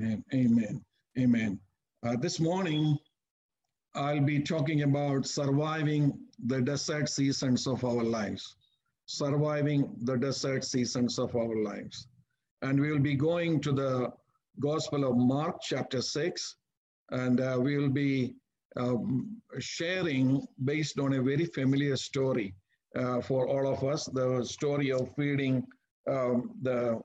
Amen. Amen. Amen. Uh, this morning, I'll be talking about surviving the desert seasons of our lives. Surviving the desert seasons of our lives. And we'll be going to the Gospel of Mark, chapter 6, and uh, we'll be um, sharing based on a very familiar story uh, for all of us the story of feeding um, the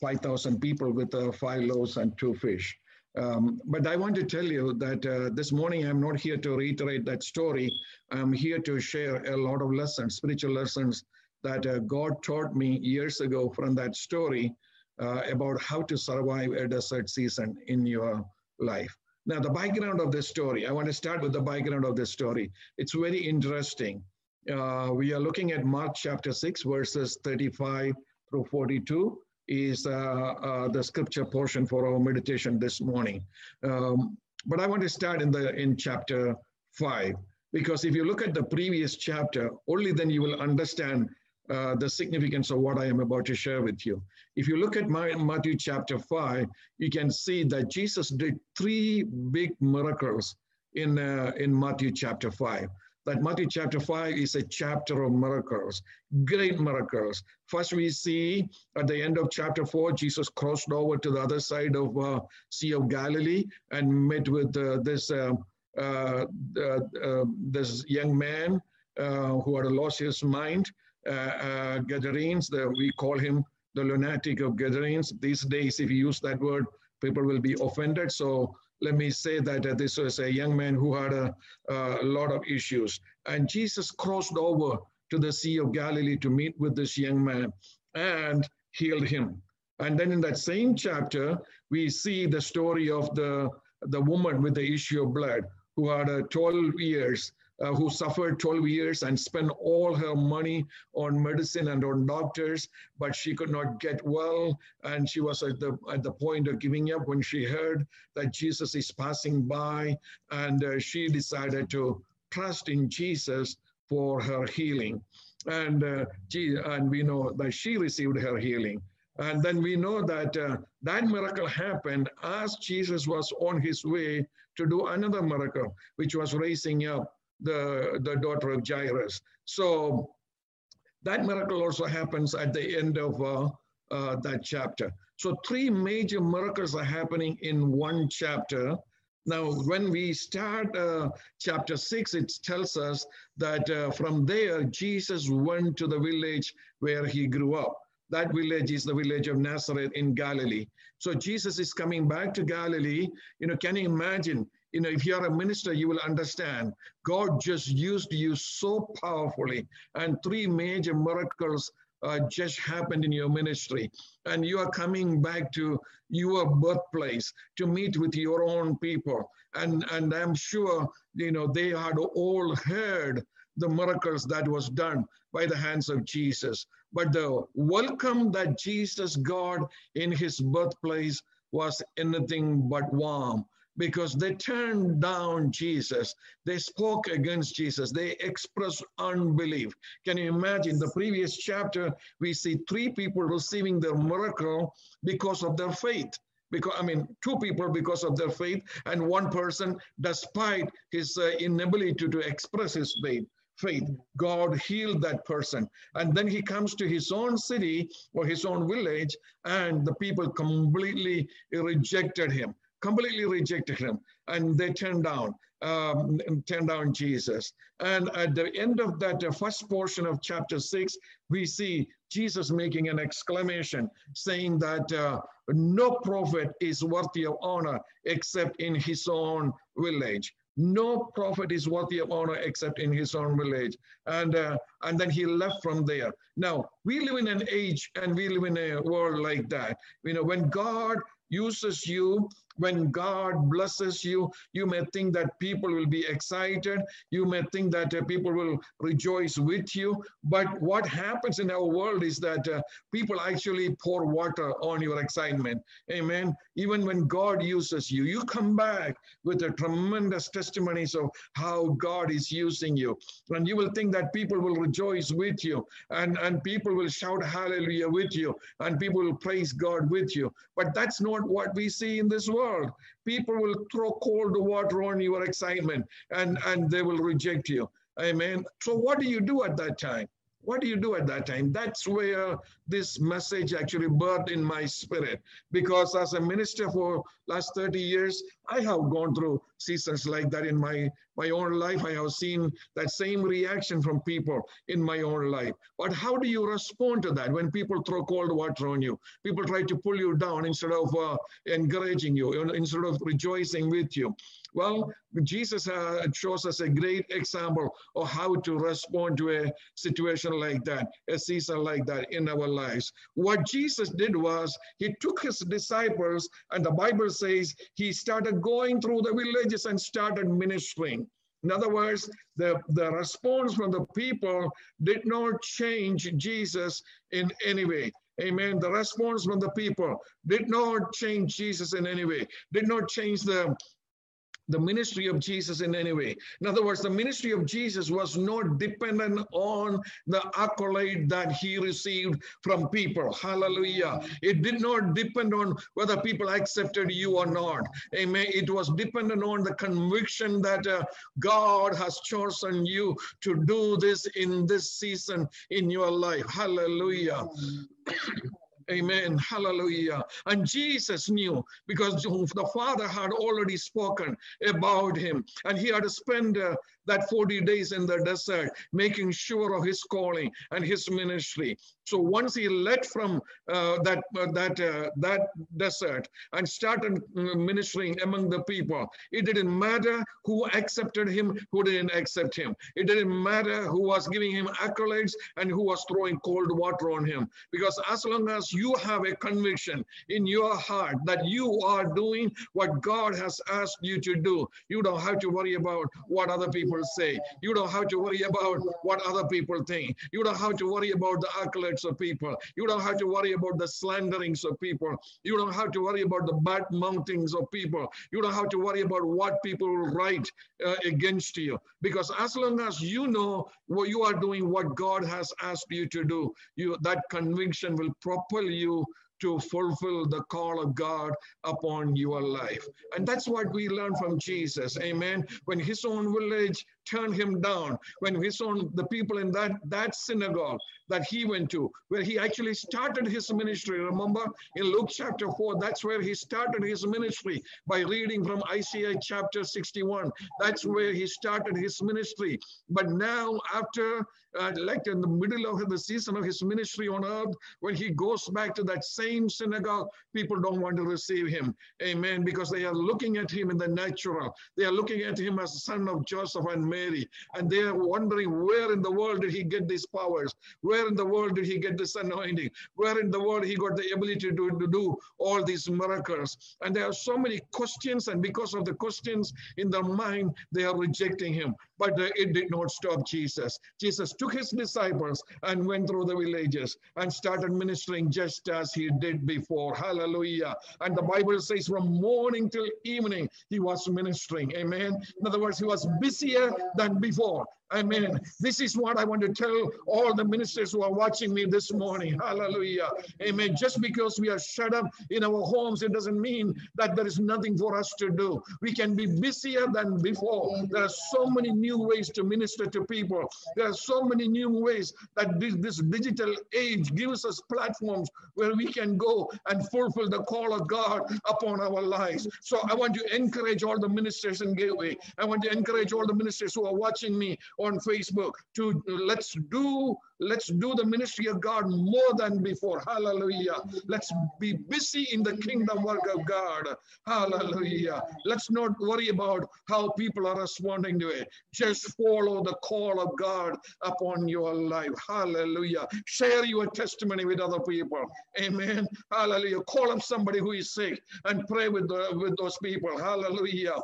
5,000 people with uh, five loaves and two fish. Um, but I want to tell you that uh, this morning I'm not here to reiterate that story. I'm here to share a lot of lessons, spiritual lessons that uh, God taught me years ago from that story uh, about how to survive a desert season in your life. Now, the background of this story, I want to start with the background of this story. It's very interesting. Uh, we are looking at Mark chapter 6, verses 35 through 42 is uh, uh, the scripture portion for our meditation this morning. Um, but I want to start in the in chapter five because if you look at the previous chapter, only then you will understand uh, the significance of what I am about to share with you. If you look at my, Matthew chapter 5, you can see that Jesus did three big miracles in, uh, in Matthew chapter 5 that Matthew chapter 5 is a chapter of miracles, great miracles. First, we see at the end of chapter 4, Jesus crossed over to the other side of uh, Sea of Galilee and met with uh, this, uh, uh, uh this young man uh, who had lost his mind, Gadarenes. The, we call him the lunatic of Gadarenes. These days, if you use that word, people will be offended. So let me say that this was a young man who had a, a, lot of issues. And Jesus crossed over to the Sea of Galilee to meet with this young man and healed him. And then in that same chapter, we see the story of the, the woman with the issue of blood who had uh, 12 years uh, who suffered 12 years and spent all her money on medicine and on doctors, but she could not get well. And she was at the, at the point of giving up when she heard that Jesus is passing by. And uh, she decided to trust in Jesus for her healing. And, uh, and we know that she received her healing. And then we know that uh, that miracle happened as Jesus was on his way to do another miracle, which was raising up the, the daughter of Jairus. So that miracle also happens at the end of uh, uh, that chapter. So three major miracles are happening in one chapter. Now, when we start uh, chapter six, it tells us that uh, from there, Jesus went to the village where he grew up. That village is the village of Nazareth in Galilee. So Jesus is coming back to Galilee. You know, can you imagine? You know, if you're a minister, you will understand. God just used you so powerfully, and three major miracles uh, just happened in your ministry, and you are coming back to your birthplace to meet with your own people, and and I'm sure you know they had all heard the miracles that was done by the hands of Jesus, but the welcome that Jesus got in his birthplace was anything but warm because they turned down Jesus. They spoke against Jesus. They expressed unbelief. Can you imagine the previous chapter? We see three people receiving their miracle because of their faith. Because I mean, two people because of their faith, and one person despite his uh, inability to, express his faith faith. God healed that person. And then he comes to his own city or his own village, and the people completely rejected him completely rejected him and they turned down um, turned down jesus. And at the end of that uh, first portion of chapter 6 we see jesus making an exclamation saying that uh, no prophet is worthy of honor except in his own village. No prophet is worthy of honor except in his own village. And uh, and then he left from there. Now we live in an age and we live in a world like that. You know when god uses you when God blesses you, you may think that people will be excited. You may think that uh, people will rejoice with you. But what happens in our world is that uh, people actually pour water on your excitement. Amen. Even when God uses you, you come back with a tremendous testimonies of how God is using you. And you will think that people will rejoice with you and, and people will shout hallelujah with you and people will praise God with you. But that's not what we see in this world. People will throw cold water on your excitement and, and they will reject you. Amen. So what do you do at that time? What do you do at that time? That's where this message actually birthed in my spirit. Because as a minister for last 30 years, I have gone through seasons like that in my, my own life. I have seen that same reaction from people in my own life. But how do you respond to that when people throw cold water on you? People try to pull you down instead of uh, encouraging you, instead of rejoicing with you. Well, Jesus uh, shows us a great example of how to respond to a situation like that, a season like that in our lives. What Jesus did was he took his disciples, and the Bible says he started going through the villages and started ministering. In other words, the, the response from the people did not change Jesus in any way. Amen. The response from the people did not change Jesus in any way, did not change the the ministry of Jesus in any way. In other words, the ministry of Jesus was not dependent on the accolade that he received from people. Hallelujah. It did not depend on whether people accepted you or not. Amen. It was dependent on the conviction that uh, God has chosen you to do this in this season in your life. Hallelujah. Amen. Hallelujah. And Jesus knew because the Father had already spoken about him and he had to spend uh, that 40 days in the desert, making sure of his calling and his ministry. So once he left from uh, that uh, that uh, that desert and started uh, ministering among the people, it didn't matter who accepted him, who didn't accept him. It didn't matter who was giving him accolades and who was throwing cold water on him. Because as long as you have a conviction in your heart that you are doing what God has asked you to do, you don't have to worry about what other people say. You don't have to worry about what other people think. You don't have to worry about the accolades of people. You don't have to worry about the slanderings of people. You don't have to worry about the bad mountings of people. You don't have to worry about what people will write uh, against you. Because as long as you know what you are doing, what God has asked you to do, you that conviction will propel you to fulfill the call of God upon your life. And that's what we learn from Jesus. Amen. When his own village turned him down, when his own, the people in that, that synagogue that he went to, where he actually started his ministry. Remember in Luke chapter 4, that's where he started his ministry by reading from Isaiah chapter 61. That's where he started his ministry. But now, after uh, like in the middle of the season of his ministry on earth, when he goes back to that same synagogue, people don't want to receive him. Amen. Because they are looking at him in the natural. They are looking at him as the son of Joseph and Mary. And they are wondering where in the world did he get these powers? Where in the world did he get this anointing? Where in the world he got the ability to, to do all these miracles? And there are so many questions. And because of the questions in their mind, they are rejecting him. But it did not stop Jesus. Jesus took his disciples and went through the villages and started ministering just as he did before. Hallelujah. And the Bible says from morning till evening, he was ministering. Amen. In other words, he was busier than before. Amen. This is what I want to tell all the ministers who are watching me this morning. Hallelujah. Amen. Just because we are shut up in our homes, it doesn't mean that there is nothing for us to do. We can be busier than before. There are so many new ways to minister to people. There are so many new ways that this, this digital age gives us platforms where we can go and fulfill the call of God upon our lives. So I want to encourage all the ministers in Gateway. I want to encourage all the ministers who are watching me on Facebook to let's do Let's do the ministry of God more than before. Hallelujah. Let's be busy in the kingdom work of God. Hallelujah. Let's not worry about how people are responding to it. Just follow the call of God upon your life. Hallelujah. Share your testimony with other people. Amen. Hallelujah. Call up somebody who is sick and pray with, the, with those people. Hallelujah.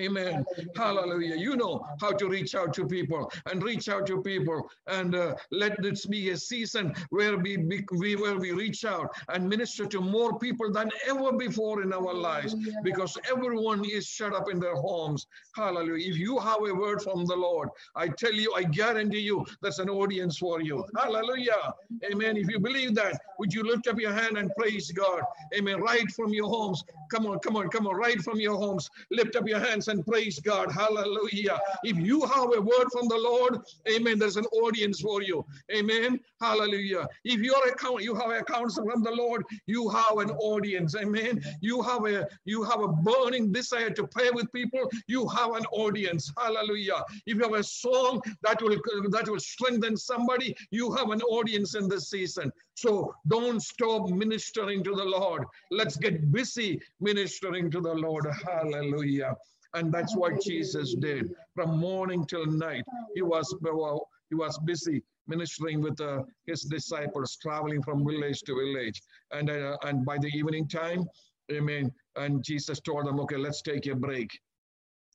Amen. Hallelujah. You know how to reach out to people and reach out to people and uh, let this be a season where we, we where we reach out and minister to more people than ever before in our lives because everyone is shut up in their homes. Hallelujah. If you have a word from the Lord, I tell you, I guarantee you there's an audience for you. Hallelujah. Amen. If you believe that, would you lift up your hand and praise God? Amen. Right from your homes. Come on, come on, come on. Right from your homes. Lift up your hand hands and praise God. Hallelujah. If you have a word from the Lord, amen, there's an audience for you. Amen. Hallelujah. If your account, you have accounts from the Lord, you have an audience. Amen. You have a you have a burning desire to pray with people, you have an audience. Hallelujah. If you have a song that will that will strengthen somebody, you have an audience in this season. So don't stop ministering to the Lord. Let's get busy ministering to the Lord. Hallelujah. And that's what Jesus did from morning till night. He was, well, he was busy ministering with uh, his disciples, traveling from village to village. And, uh, and by the evening time, amen, and Jesus told them, okay, let's take a break.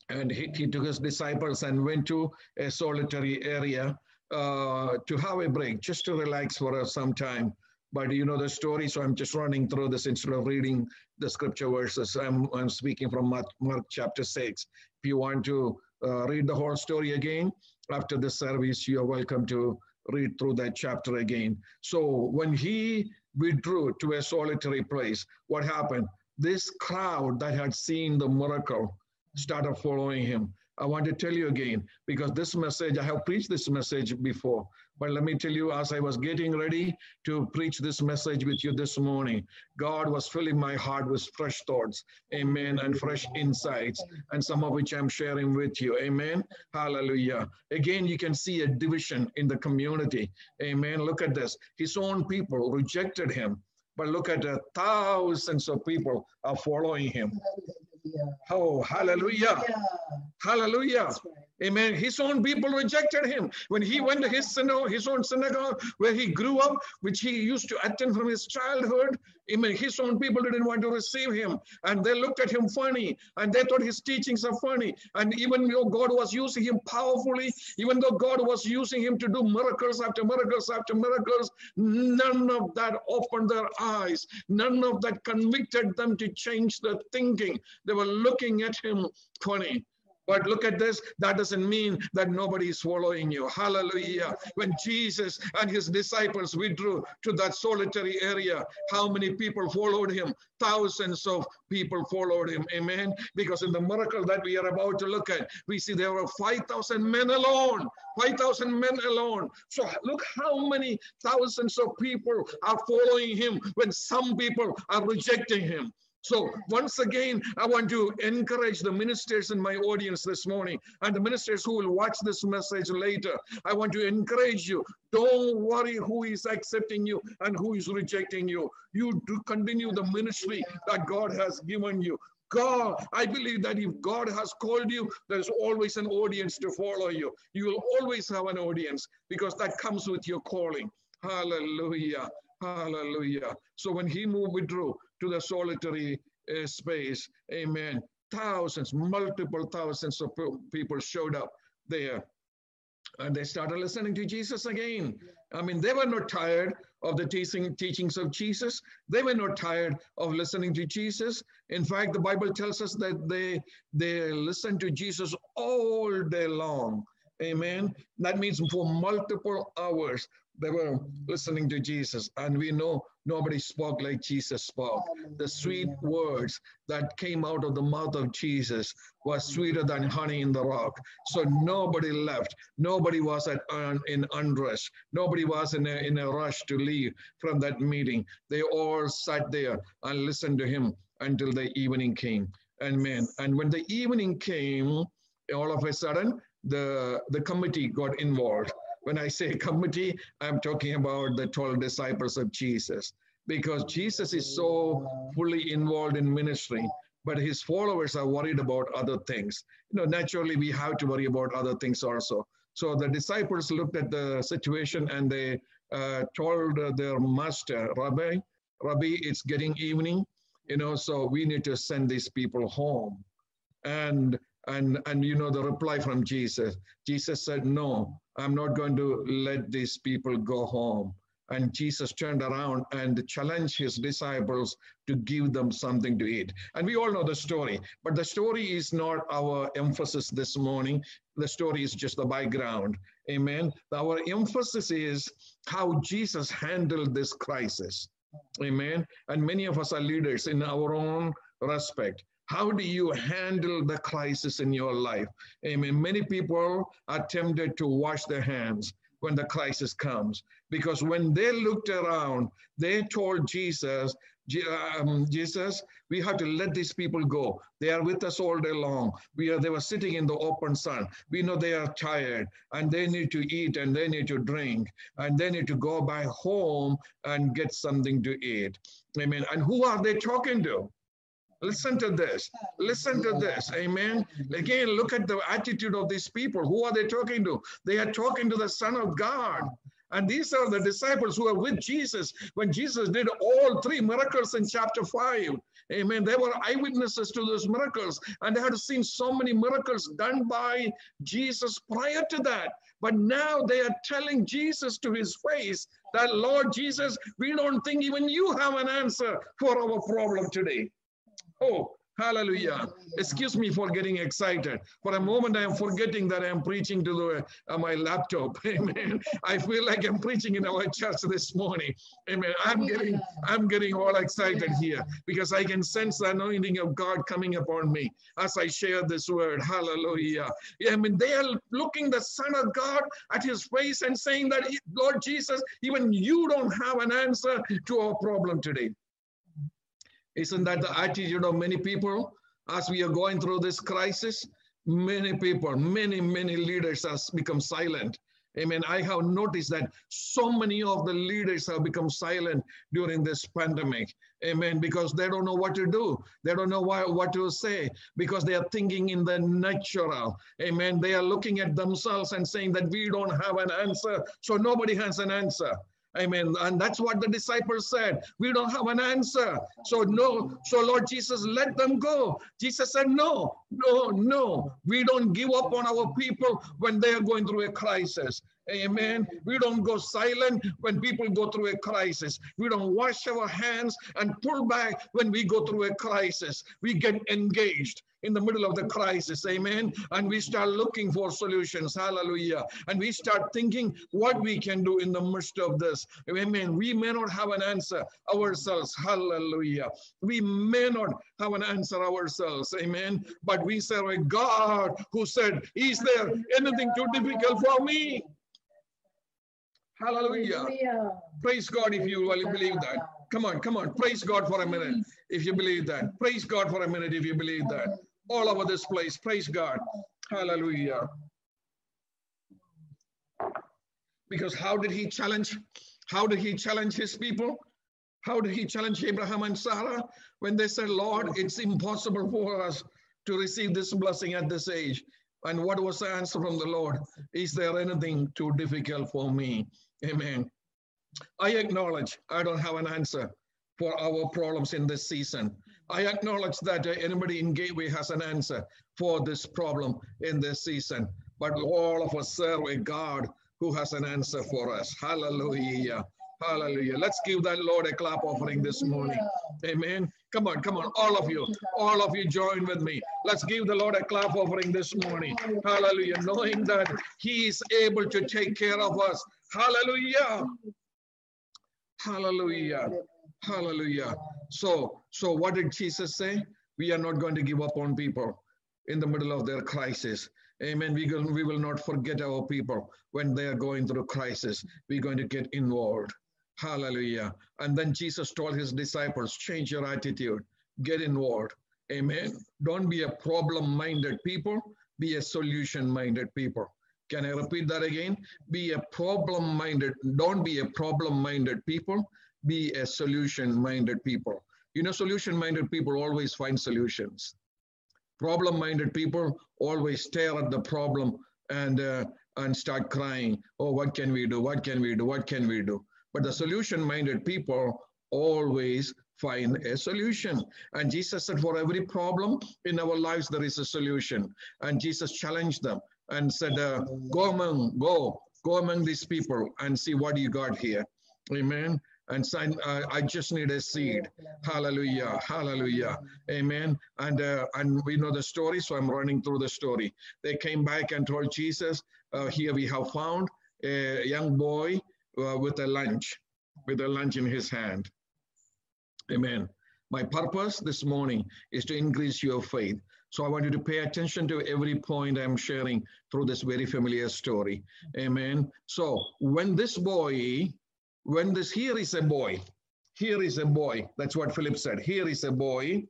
And he, he took his disciples and went to a solitary area uh, to have a break, just to relax for some time. But you know the story, so I'm just running through this instead of reading the scripture verses. I'm, I'm speaking from Mark, Mark chapter 6. If you want to uh, read the whole story again, after the service, you are welcome to read through that chapter again. So when he withdrew to a solitary place, what happened? This crowd that had seen the miracle started following him. I want to tell you again, because this message, I have preached this message before, but let me tell you, as I was getting ready to preach this message with you this morning, God was filling my heart with fresh thoughts, amen, and fresh insights, and some of which I'm sharing with you, amen. Hallelujah. Again, you can see a division in the community, amen. Look at this. His own people rejected him, but look at the thousands of people are following him. Oh, hallelujah. Hallelujah. Amen. His own people rejected him. When he went to his synagogue, his own synagogue, where he grew up, which he used to attend from his childhood, amen, his own people didn't want to receive him. And they looked at him funny. And they thought his teachings are funny. And even though God was using him powerfully, even though God was using him to do miracles after miracles after miracles, none of that opened their eyes. None of that convicted them to change their thinking. They were looking at him funny. But look at this, that doesn't mean that nobody is following you. Hallelujah. When Jesus and his disciples withdrew to that solitary area, how many people followed him? Thousands of people followed him. Amen. Because in the miracle that we are about to look at, we see there were 5,000 men alone. 5,000 men alone. So look how many thousands of people are following him when some people are rejecting him. So once again, I want to encourage the ministers in my audience this morning and the ministers who will watch this message later. I want to encourage you. Don't worry who is accepting you and who is rejecting you. You do continue the ministry that God has given you. God, I believe that if God has called you, there's always an audience to follow you. You will always have an audience because that comes with your calling. Hallelujah. Hallelujah. So when he moved, withdrew to the solitary uh, space, amen, thousands, multiple thousands of people showed up there. And they started listening to Jesus again. I mean, they were not tired of the teaching, teachings of Jesus. They were not tired of listening to Jesus. In fact, the Bible tells us that they, they listened to Jesus all day long. Amen. That means for multiple hours they were listening to Jesus. And we know nobody spoke like Jesus spoke. The sweet words that came out of the mouth of Jesus was sweeter than honey in the rock. So nobody left. Nobody was at, uh, in unrest. Nobody was in a, in a rush to leave from that meeting. They all sat there and listened to him until the evening came. Amen. And when the evening came, all of a sudden, the, the committee got involved When I say committee, I'm talking about the 12 disciples of Jesus because Jesus is so fully involved in ministry, but his followers are worried about other things. You know, naturally, we have to worry about other things also. So the disciples looked at the situation and they uh, told their master, Rabbi, Rabbi, it's getting evening, you know, so we need to send these people home. And and and you know the reply from Jesus. Jesus said, No, I'm not going to let these people go home. And Jesus turned around and challenged his disciples to give them something to eat. And we all know the story, but the story is not our emphasis this morning. The story is just the background. Amen. Our emphasis is how Jesus handled this crisis. Amen. And many of us are leaders in our own respect. How do you handle the crisis in your life? Amen. Many people are tempted to wash their hands when the crisis comes. Because when they looked around, they told Jesus, um, Jesus, we have to let these people go. They are with us all day long. We are, they were sitting in the open sun. We know they are tired and they need to eat and they need to drink and they need to go back home and get something to eat. Amen. And who are they talking to? Listen to this. Listen to this. Amen. Again, look at the attitude of these people. Who are they talking to? They are talking to the Son of God. And these are the disciples who are with Jesus when Jesus did all three miracles in chapter 5. Amen. They were eyewitnesses to those miracles and they had seen so many miracles done by Jesus prior to that. But now they are telling Jesus to his face that, Lord Jesus, we don't think even you have an answer for our problem today. Oh, hallelujah. Excuse me for getting excited. For a moment, I am forgetting that I am preaching to the, uh, my laptop. Amen. I feel like I'm preaching in our church this morning. Amen. I'm getting, I'm getting all excited here because I can sense the anointing of God coming upon me as I share this word. Hallelujah. I mean, they are looking the Son of God at his face and saying that, Lord Jesus, even you don't have an answer to our problem today. Isn't that the attitude of many people as we are going through this crisis? Many people, many, many leaders have become silent. Amen. I have noticed that so many of the leaders have become silent during this pandemic. Amen. Because they don't know what to do. They don't know why, what to say because they are thinking in the natural. Amen. They are looking at themselves and saying that we don't have an answer. So nobody has an answer. Amen. And that's what the disciples said. We don't have an answer. So no, so Lord Jesus, let them go. Jesus said, no, no, no. We don't give up on our people when they are going through a crisis. Amen. We don't go silent when people go through a crisis. We don't wash our hands and pull back when we go through a crisis. We get engaged in the middle of the crisis. Amen. And we start looking for solutions. Hallelujah. And we start thinking what we can do in the midst of this. Amen. We may not have an answer ourselves. Hallelujah. We may not have an answer ourselves. Amen. But we serve a God who said, Is there anything too difficult for me? Hallelujah. Hallelujah. Praise God if you really believe that. Come on, come on. Praise God for a minute if you believe that. Praise God for a minute if you believe that. All over this place. Praise God. Hallelujah. Because how did he challenge? How did he challenge his people? How did he challenge Abraham and Sarah when they said, Lord, it's impossible for us to receive this blessing at this age? And what was the answer from the Lord? Is there anything too difficult for me? Amen. I acknowledge I don't have an answer for our problems in this season. I acknowledge that uh, anybody in Gateway has an answer for this problem in this season. But all of us serve a God who has an answer for us. Hallelujah. Hallelujah. Let's give that Lord a clap offering this morning. Amen. Come on, come on, all of you, all of you join with me. Let's give the Lord a clap offering this morning. Hallelujah. Knowing that He is able to take care of us. Hallelujah. Hallelujah. Hallelujah. So, so what did Jesus say? We are not going to give up on people in the middle of their crisis. Amen. We will, we will not forget our people when they are going through crisis. We're going to get involved. Hallelujah. And then Jesus told his disciples, change your attitude, get involved. Amen. Don't be a problem minded people, be a solution minded people. Can I repeat that again? Be a problem minded, don't be a problem minded people, be a solution minded people. You know, solution minded people always find solutions. Problem minded people always stare at the problem and, uh, and start crying. Oh, what can we do? What can we do? What can we do? But the solution minded people always find a solution. And Jesus said, for every problem in our lives, there is a solution. And Jesus challenged them and said, uh, go among, go, go among these people and see what you got here. Amen. And sign, uh, I just need a seed. Hallelujah. Hallelujah. Amen. And uh, and we know the story, so I'm running through the story. They came back and told Jesus, uh, here we have found a young boy uh, with a lunch, with a lunch in his hand. Amen. My purpose this morning is to increase your faith. So I want you to pay attention to every point I'm sharing through this very familiar story. Amen. So when this boy, when this, here is a boy, here is a boy. That's what Philip said. Here is a boy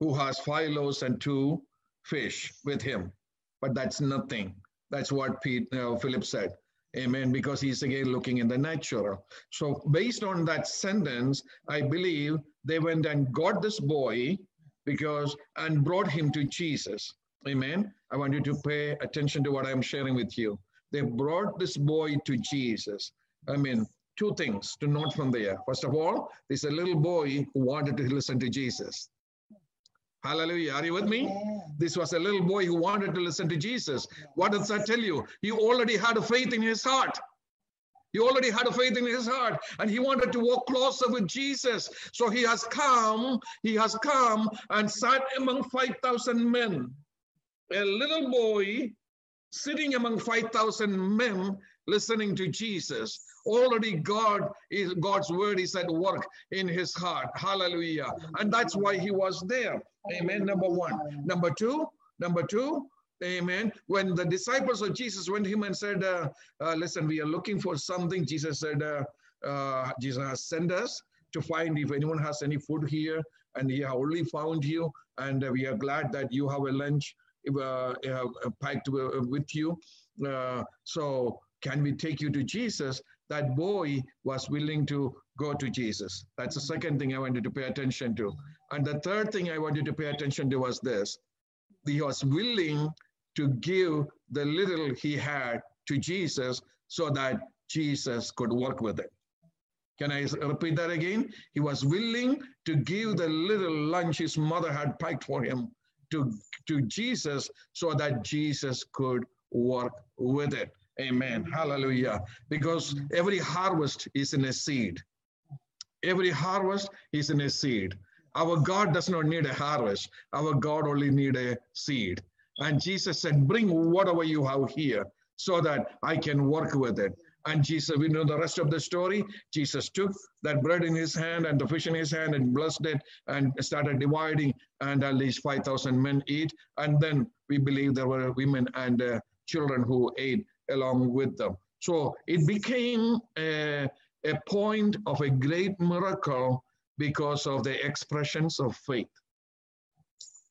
who has five loaves and two fish with him. But that's nothing. That's what Pete, uh, Philip said. Amen. Because he's again looking in the natural. So, based on that sentence, I believe they went and got this boy because and brought him to Jesus. Amen. I want you to pay attention to what I'm sharing with you. They brought this boy to Jesus. I mean, two things to note from there. First of all, there's a little boy who wanted to listen to Jesus. Hallelujah. Are you with me? This was a little boy who wanted to listen to Jesus. What does that tell you? He already had a faith in his heart. He already had a faith in his heart and he wanted to walk closer with Jesus. So he has come, he has come and sat among 5,000 men. A little boy sitting among 5,000 men listening to Jesus. Already God is God's word is at work in his heart. Hallelujah. And that's why he was there. Amen. Number one. Number two, number two, Amen. When the disciples of Jesus went to him and said, uh, uh, Listen, we are looking for something, Jesus said, uh, uh Jesus has sent us to find if anyone has any food here, and he only found you, and we are glad that you have a lunch uh, uh, packed with you. so, can we take you to Jesus? That boy was willing to go to Jesus. That's the second thing I wanted to pay attention to. And the third thing I wanted to pay attention to was this. He was willing to give the little he had to Jesus so that Jesus could work with it. Can I repeat that again? He was willing to give the little lunch his mother had packed for him to, to Jesus so that Jesus could work with it. Amen. Hallelujah. Because every harvest is in a seed. Every harvest is in a seed. Our God does not need a harvest. Our God only need a seed. And Jesus said, bring whatever you have here so that I can work with it. And Jesus, we know the rest of the story. Jesus took that bread in his hand and the fish in his hand and blessed it and started dividing, and at least 5,000 men eat. And then we believe there were women and uh, children who ate along with them. So it became a, a point of a great miracle because of the expressions of faith.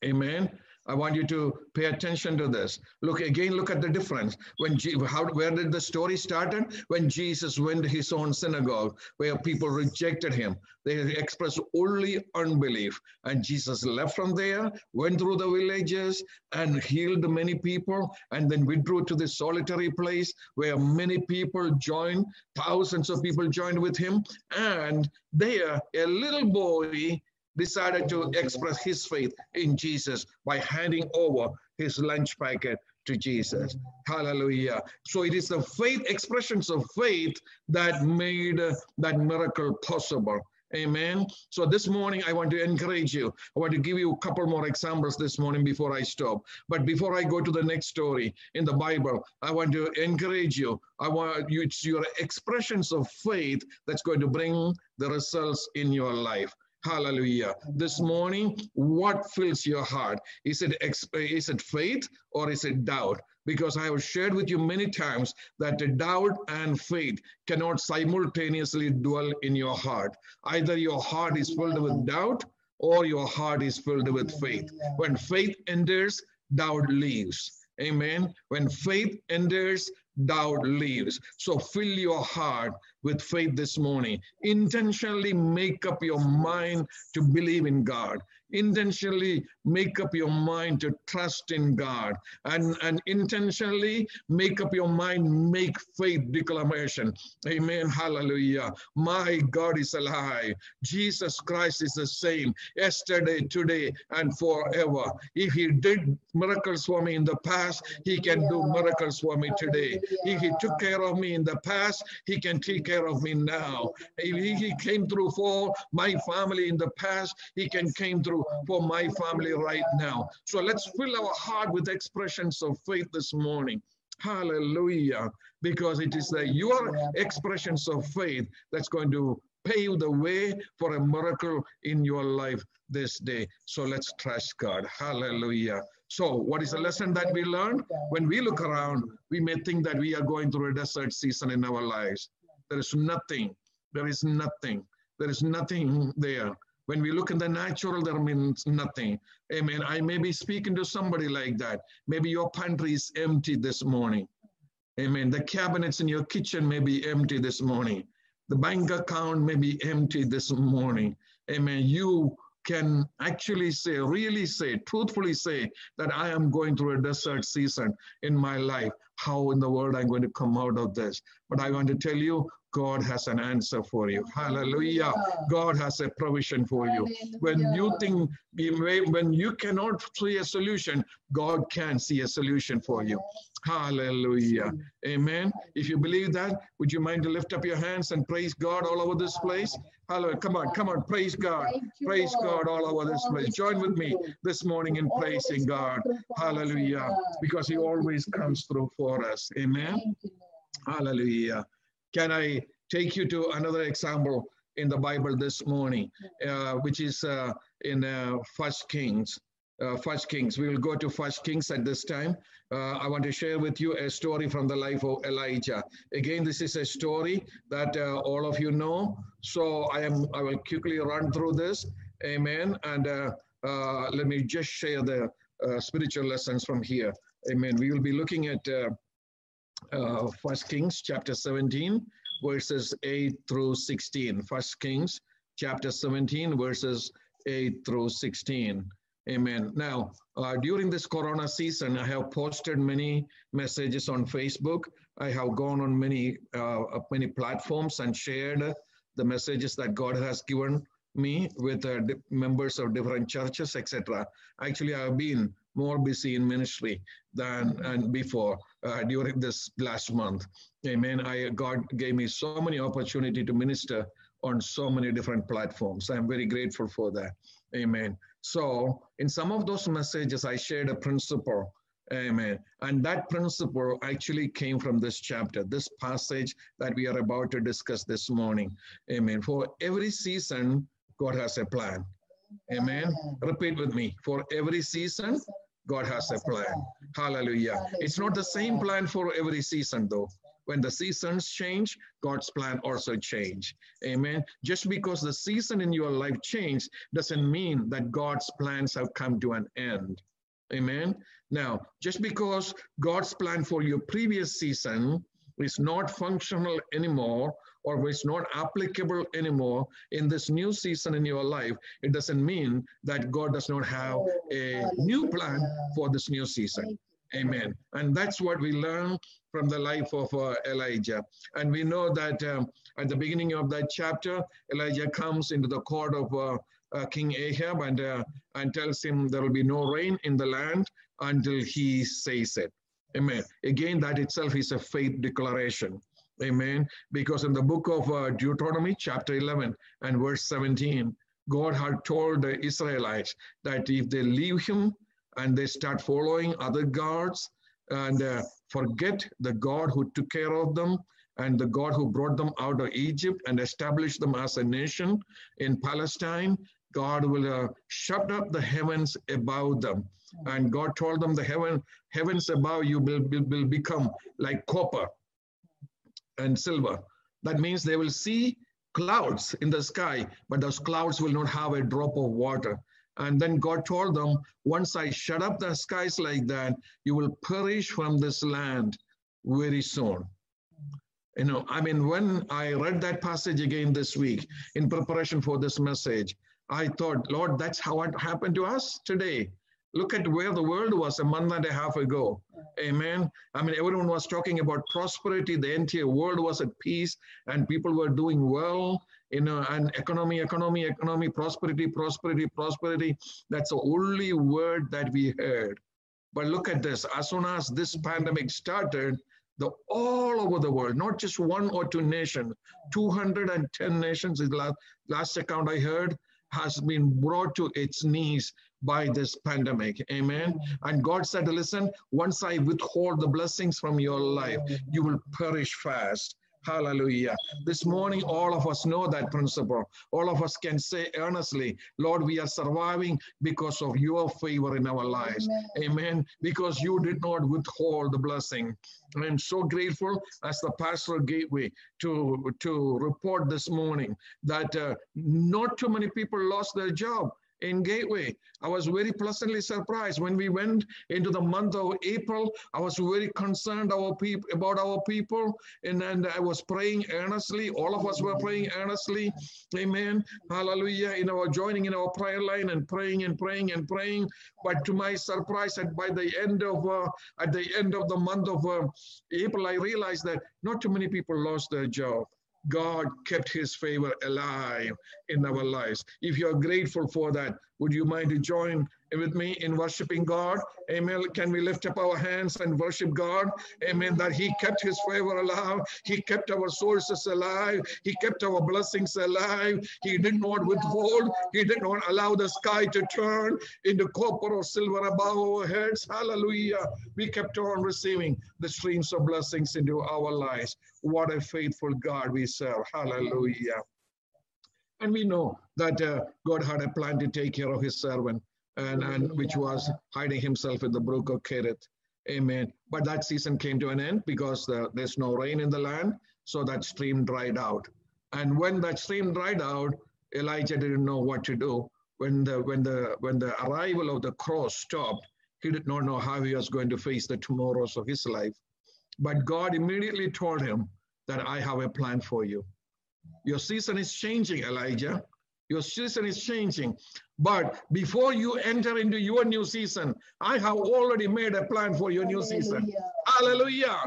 Amen. I want you to pay attention to this. Look again, look at the difference. When how where did the story started? When Jesus went to his own synagogue, where people rejected him. They expressed only unbelief. And Jesus left from there, went through the villages and healed many people, and then withdrew to this solitary place where many people joined, thousands of people joined with him. And there, a little boy decided to express his faith in Jesus by handing over his lunch packet to Jesus. Hallelujah. So it is the faith, expressions of faith that made that miracle possible. Amen. So this morning, I want to encourage you. I want to give you a couple more examples this morning before I stop. But before I go to the next story in the Bible, I want to encourage you. I want you, it's your expressions of faith that's going to bring the results in your life. Hallelujah. This morning, what fills your heart? Is it, is it faith or is it doubt? Because I have shared with you many times that doubt and faith cannot simultaneously dwell in your heart. Either your heart is filled with doubt or your heart is filled with faith. When faith enters, doubt leaves. Amen. When faith enters, doubt leaves. So fill your heart with faith this morning. Intentionally make up your mind to believe in God intentionally make up your mind to trust in God and, and intentionally make up your mind, make faith declaration. Amen. Hallelujah. My God is alive. Jesus Christ is the same yesterday, today, and forever. If he did miracles for me in the past, he can do miracles for me today. If he took care of me in the past, he can take care of me now. If he came through for my family in the past, he can came through for my family right now. So let's fill our heart with expressions of faith this morning. Hallelujah. Because it is your expressions of faith that's going to pave the way for a miracle in your life this day. So let's trust God. Hallelujah. So, what is the lesson that we learned? When we look around, we may think that we are going through a desert season in our lives. There is nothing. There is nothing. There is nothing there. When we look in the natural, there means nothing. Amen. I may be speaking to somebody like that. Maybe your pantry is empty this morning. Amen. The cabinets in your kitchen may be empty this morning. The bank account may be empty this morning. Amen. You can actually say, really say, truthfully say that I am going through a desert season in my life. How in the world I'm going to come out of this? But I want to tell you, God has an answer for you. Hallelujah. God has a provision for you. When you think, when you cannot see a solution, God can see a solution for you. Hallelujah. Amen. If you believe that, would you mind to lift up your hands and praise God all over this place? Hallelujah. Come on, come on. Praise God. Praise God all over this place. Join with me this morning in praising God. Hallelujah. Because He always comes through for us. Amen. Hallelujah. Can I take you to another example in the Bible this morning, uh, which is uh, in uh, First Kings. Uh, First Kings. We will go to First Kings at this time. Uh, I want to share with you a story from the life of Elijah. Again, this is a story that uh, all of you know. So I am. I will quickly run through this. Amen. And uh, uh, let me just share the uh, spiritual lessons from here. Amen. We will be looking at uh, First Kings chapter 17, verses 8 through 16. First Kings chapter 17, verses 8 through 16. Amen. Now, uh, during this Corona season, I have posted many messages on Facebook. I have gone on many uh, many platforms and shared the messages that God has given me with uh, members of different churches, etc. Actually, I've been more busy in ministry than and before uh, during this last month. Amen. I God gave me so many opportunity to minister on so many different platforms. I'm very grateful for that. Amen. So in some of those messages, I shared a principle. Amen. And that principle actually came from this chapter, this passage that we are about to discuss this morning. Amen. For every season, God has a plan. Amen. Repeat with me. For every season, God has a plan. Hallelujah. It's not the same plan for every season, though. When the seasons change, God's plan also change. Amen. Just because the season in your life changed doesn't mean that God's plans have come to an end. Amen. Now, just because God's plan for your previous season is not functional anymore or is not applicable anymore in this new season in your life, it doesn't mean that God does not have a new plan for this new season. Amen. And that's what we learn from the life of uh, Elijah. And we know that um, at the beginning of that chapter, Elijah comes into the court of uh, uh, King Ahab and, uh, and tells him there will be no rain in the land until he says it. Amen. Again, that itself is a faith declaration. Amen. Because in the book of uh, Deuteronomy, chapter 11 and verse 17, God had told the Israelites that if they leave him and they start following other gods and uh, forget the God who took care of them and the God who brought them out of Egypt and established them as a nation in Palestine, God will uh, shut up the heavens above them. And God told them the heaven, heavens above you will, will, will become like copper and silver. That means they will see clouds in the sky, but those clouds will not have a drop of water. And then God told them, once I shut up the skies like that, you will perish from this land very soon. You know, I mean, when I read that passage again this week in preparation for this message, I thought, Lord, that's how it happened to us today. Look at where the world was a month and a half ago. Amen. I mean, everyone was talking about prosperity. The entire world was at peace and people were doing well. You know, and economy, economy, economy, prosperity, prosperity, prosperity. That's the only word that we heard. But look at this. As soon as this pandemic started, the all over the world, not just one or two nations, 210 nations is last, last account I heard, has been brought to its knees by this pandemic. Amen. And God said, listen, once I withhold the blessings from your life, you will perish fast. Hallelujah. This morning, all of us know that principle. All of us can say earnestly, Lord, we are surviving because of your favor in our lives. Amen. Amen. Because you did not withhold the blessing. I'm so grateful as the pastor gateway to, to report this morning that uh, not too many people lost their job in Gateway. I was very pleasantly surprised when we went into the month of April. I was very concerned our people about our people, and then I was praying earnestly. All of us were praying earnestly. Amen. Hallelujah. In our joining in our prayer line and praying and praying and praying. But to my surprise, that by the end of uh, at the end of the month of uh, April, I realized that not too many people lost their job. God kept his favor alive in our lives. If you're grateful for that, would you mind to join with me in worshiping God? Amen. Can we lift up our hands and worship God? Amen. That He kept His favor alive. He kept our sources alive. He kept our blessings alive. He did not withhold. He did not allow the sky to turn into copper or silver above our heads. Hallelujah. We kept on receiving the streams of blessings into our lives. What a faithful God we serve. Hallelujah. And we know that uh, God had a plan to take care of his servant, and, and which was hiding himself in the brook of Kerith. Amen. But that season came to an end because the, there's no rain in the land, so that stream dried out. And when that stream dried out, Elijah didn't know what to do. When the when the when the arrival of the cross stopped, he did not know how he was going to face the tomorrows of his life. But God immediately told him that I have a plan for you. Your season is changing, Elijah. Your season is changing. But before you enter into your new season, I have already made a plan for your new Hallelujah. season. Hallelujah.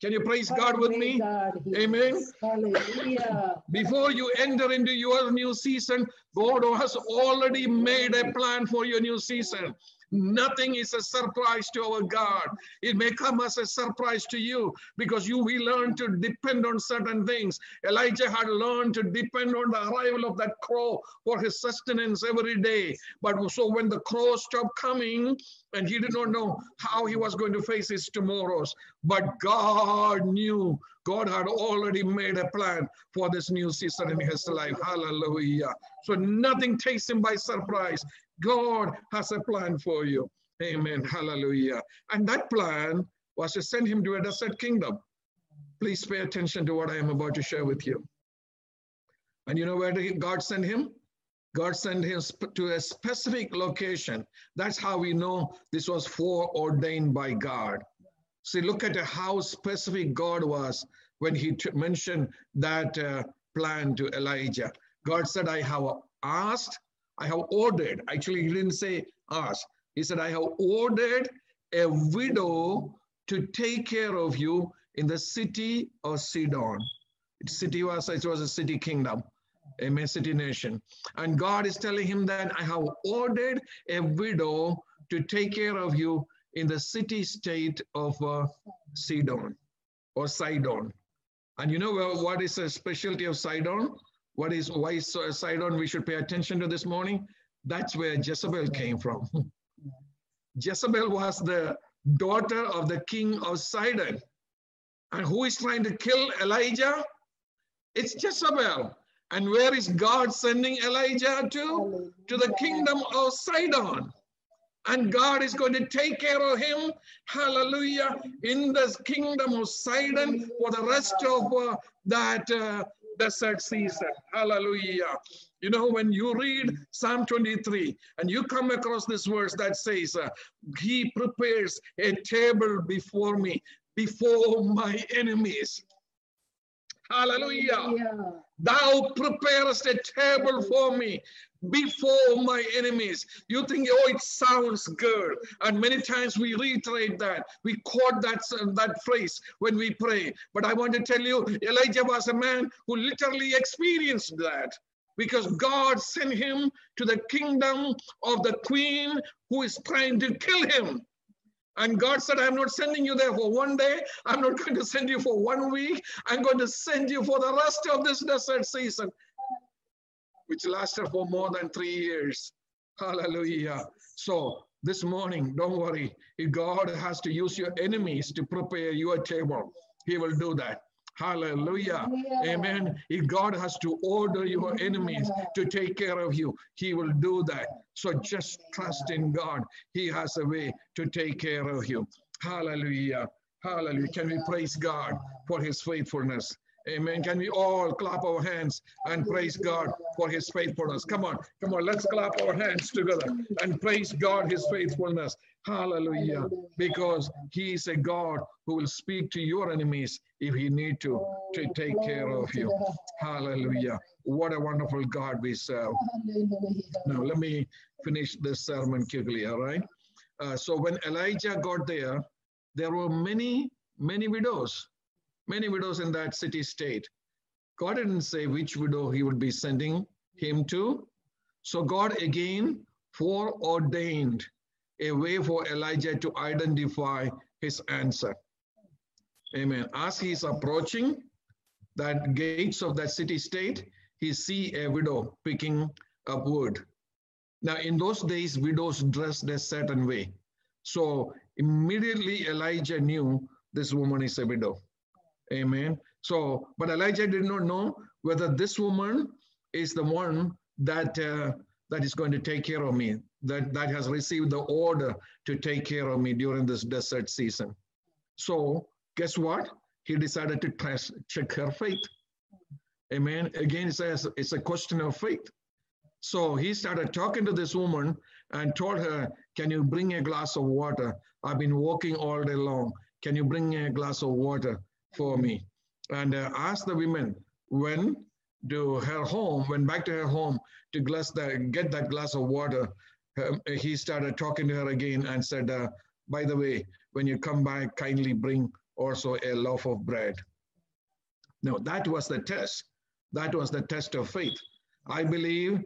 Can you praise God with me? God, Amen. Hallelujah. Before you enter into your new season, God has already made a plan for your new season. Nothing is a surprise to our God. It may come as a surprise to you because you will learn to depend on certain things. Elijah had learned to depend on the arrival of that crow for his sustenance every day. But so when the crow stopped coming, and he did not know how he was going to face his tomorrows, but God knew. God had already made a plan for this new season in his life. Hallelujah. So nothing takes him by surprise. God has a plan for you. Amen. Hallelujah. And that plan was to send him to a desert kingdom. Please pay attention to what I am about to share with you. And you know where God send him? God sent him to a specific location. That's how we know this was foreordained by God. See, look at how specific God was when he mentioned that uh, plan to Elijah. God said, I have asked I have ordered, actually, he didn't say us. He said, I have ordered a widow to take care of you in the city of Sidon. City was, it was a city kingdom, a nation. And God is telling him that I have ordered a widow to take care of you in the city state of uh, Sidon or Sidon. And you know what is the specialty of Sidon? What is why Sidon we should pay attention to this morning? That's where Jezebel came from. Jezebel was the daughter of the king of Sidon. And who is trying to kill Elijah? It's Jezebel. And where is God sending Elijah to? To the kingdom of Sidon. And God is going to take care of him, hallelujah, in the kingdom of Sidon for the rest of uh, that uh, desert season. Hallelujah. You know, when you read Psalm 23 and you come across this verse that says, uh, He prepares a table before me, before my enemies. Hallelujah. Thou preparest a table for me before my enemies. You think, oh, it sounds good. And many times we reiterate that. We quote that, that phrase when we pray. But I want to tell you, Elijah was a man who literally experienced that because God sent him to the kingdom of the queen who is trying to kill him. And God said, I'm not sending you there for one day. I'm not going to send you for one week. I'm going to send you for the rest of this desert season, which lasted for more than three years. Hallelujah. So this morning, don't worry. If God has to use your enemies to prepare your table, he will do that. Hallelujah. Yeah. Amen. If God has to order your enemies to take care of you, He will do that. So just trust in God. He has a way to take care of you. Hallelujah. Hallelujah. Can we praise God for His faithfulness? Amen. Can we all clap our hands and praise God for his faithfulness? Come on, come on, let's clap our hands together and praise God his faithfulness. Hallelujah. Because he is a God who will speak to your enemies if he need to, to take care of you. Hallelujah. What a wonderful God we serve. Now, let me finish this sermon quickly, all right? Uh, so when Elijah got there, there were many, many widows many widows in that city state. God didn't say which widow he would be sending him to. So God again foreordained a way for Elijah to identify his answer. Amen. As he is approaching that gates of that city state, he see a widow picking up wood. Now, in those days, widows dressed a certain way. So immediately Elijah knew this woman is a widow. Amen. So, but Elijah did not know whether this woman is the one that uh, that is going to take care of me, that, that has received the order to take care of me during this desert season. So, guess what? He decided to test, check her faith. Amen. Again, it says it's a question of faith. So he started talking to this woman and told her, Can you bring a glass of water? I've been walking all day long. Can you bring a glass of water? For me. And uh, asked the women when to her home, went back to her home to glass that, get that glass of water. Um, he started talking to her again and said, uh, by the way, when you come back, kindly bring also a loaf of bread. Now, that was the test. That was the test of faith. I believe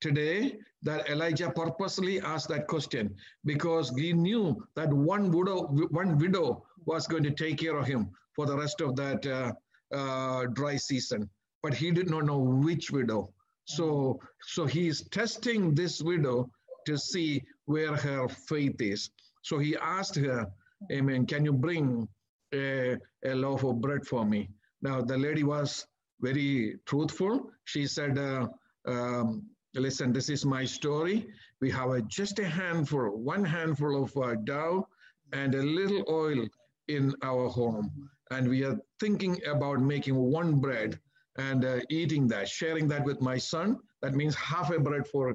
today that Elijah purposely asked that question because he knew that one widow, one widow was going to take care of him for the rest of that uh, uh, dry season. But he did not know which widow. So, so he is testing this widow to see where her faith is. So he asked her, Amen, can you bring a, a loaf of bread for me? Now, the lady was very truthful. She said, uh, um, Listen, this is my story. We have a, just a handful, one handful of uh, dough and a little oil in our home and we are thinking about making one bread and uh, eating that, sharing that with my son. That means half a bread for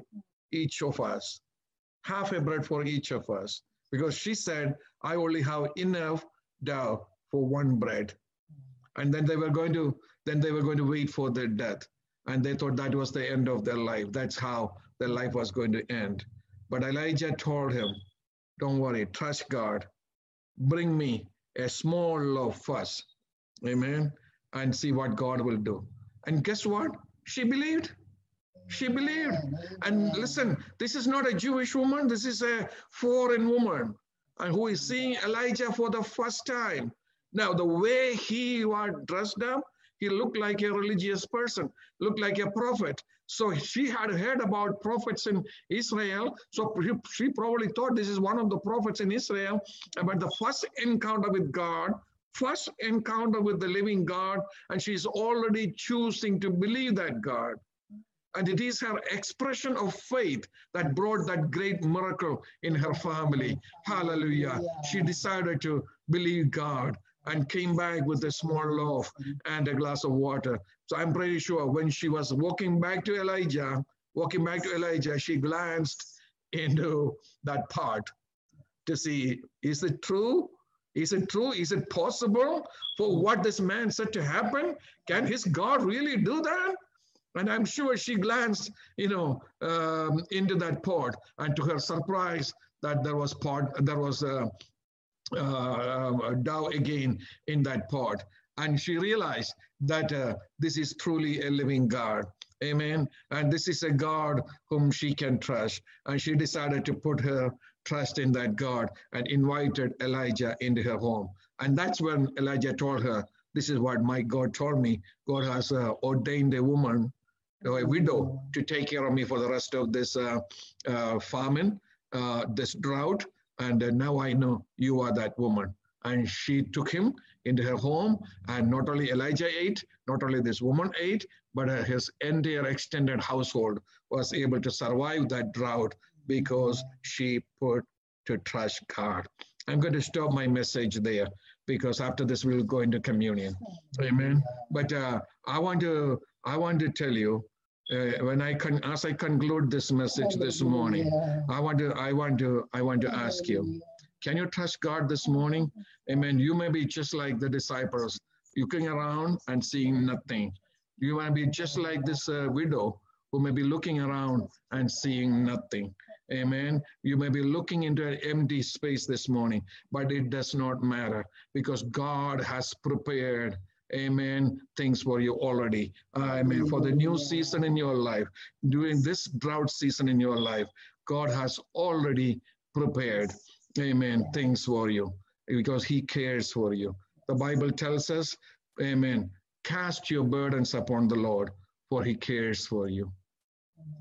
each of us, half a bread for each of us. Because she said, I only have enough dough for one bread. And then they were going to, then they were going to wait for their death. And they thought that was the end of their life. That's how their life was going to end. But Elijah told him, Don't worry, trust God. Bring me a small first. Amen. And see what God will do. And guess what? She believed. She believed. And listen, this is not a Jewish woman, this is a foreign woman and who is seeing Elijah for the first time. Now, the way he was dressed up, he looked like a religious person, looked like a prophet. So she had heard about prophets in Israel. So she probably thought this is one of the prophets in Israel. But the first encounter with God, first encounter with the living God, and she's already choosing to believe that God. And it is her expression of faith that brought that great miracle in her family. Hallelujah. She decided to believe God and came back with a small loaf and a glass of water. So I'm pretty sure when she was walking back to Elijah, walking back to Elijah, she glanced into that pot to see is it true? Is it true? Is it possible for what this man said to happen? Can his God really do that? And I'm sure she glanced, you know, um, into that pot, and to her surprise, that there was pot, there was uh, a dough again in that pot, and she realized that uh, this is truly a living God. Amen. And this is a God whom she can trust. And she decided to put her trust in that God and invited Elijah into her home. And that's when Elijah told her, This is what my God told me. God has uh, ordained a woman, a widow, to take care of me for the rest of this uh, uh, famine, uh, this drought. And uh, now I know you are that woman. And she took him into her home. And not only Elijah ate, not only this woman ate, but uh, his entire extended household was able to survive that drought because she put to trust God. I'm going to stop my message there because after this we'll go into communion. Amen. But uh, I want to I want to tell you uh, when I can as I conclude this message this morning, I want to I want to I want to ask you, can you trust God this morning? Amen. You may be just like the disciples, looking around and seeing nothing. You might be just like this uh, widow who may be looking around and seeing nothing. Amen. You may be looking into an empty space this morning, but it does not matter because God has prepared, amen, things for you already. Amen. For the new season in your life, during this drought season in your life, God has already prepared, amen, things for you because He cares for you. The Bible tells us, amen, cast your burdens upon the Lord, for He cares for you.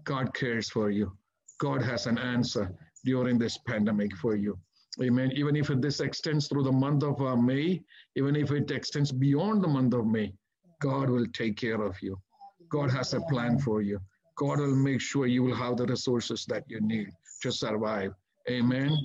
God cares for you. God has an answer during this pandemic for you. Amen. Even if this extends through the month of uh, May, even if it extends beyond the month of May, God will take care of you. God has a plan for you. God will make sure you will have the resources that you need to survive. Amen.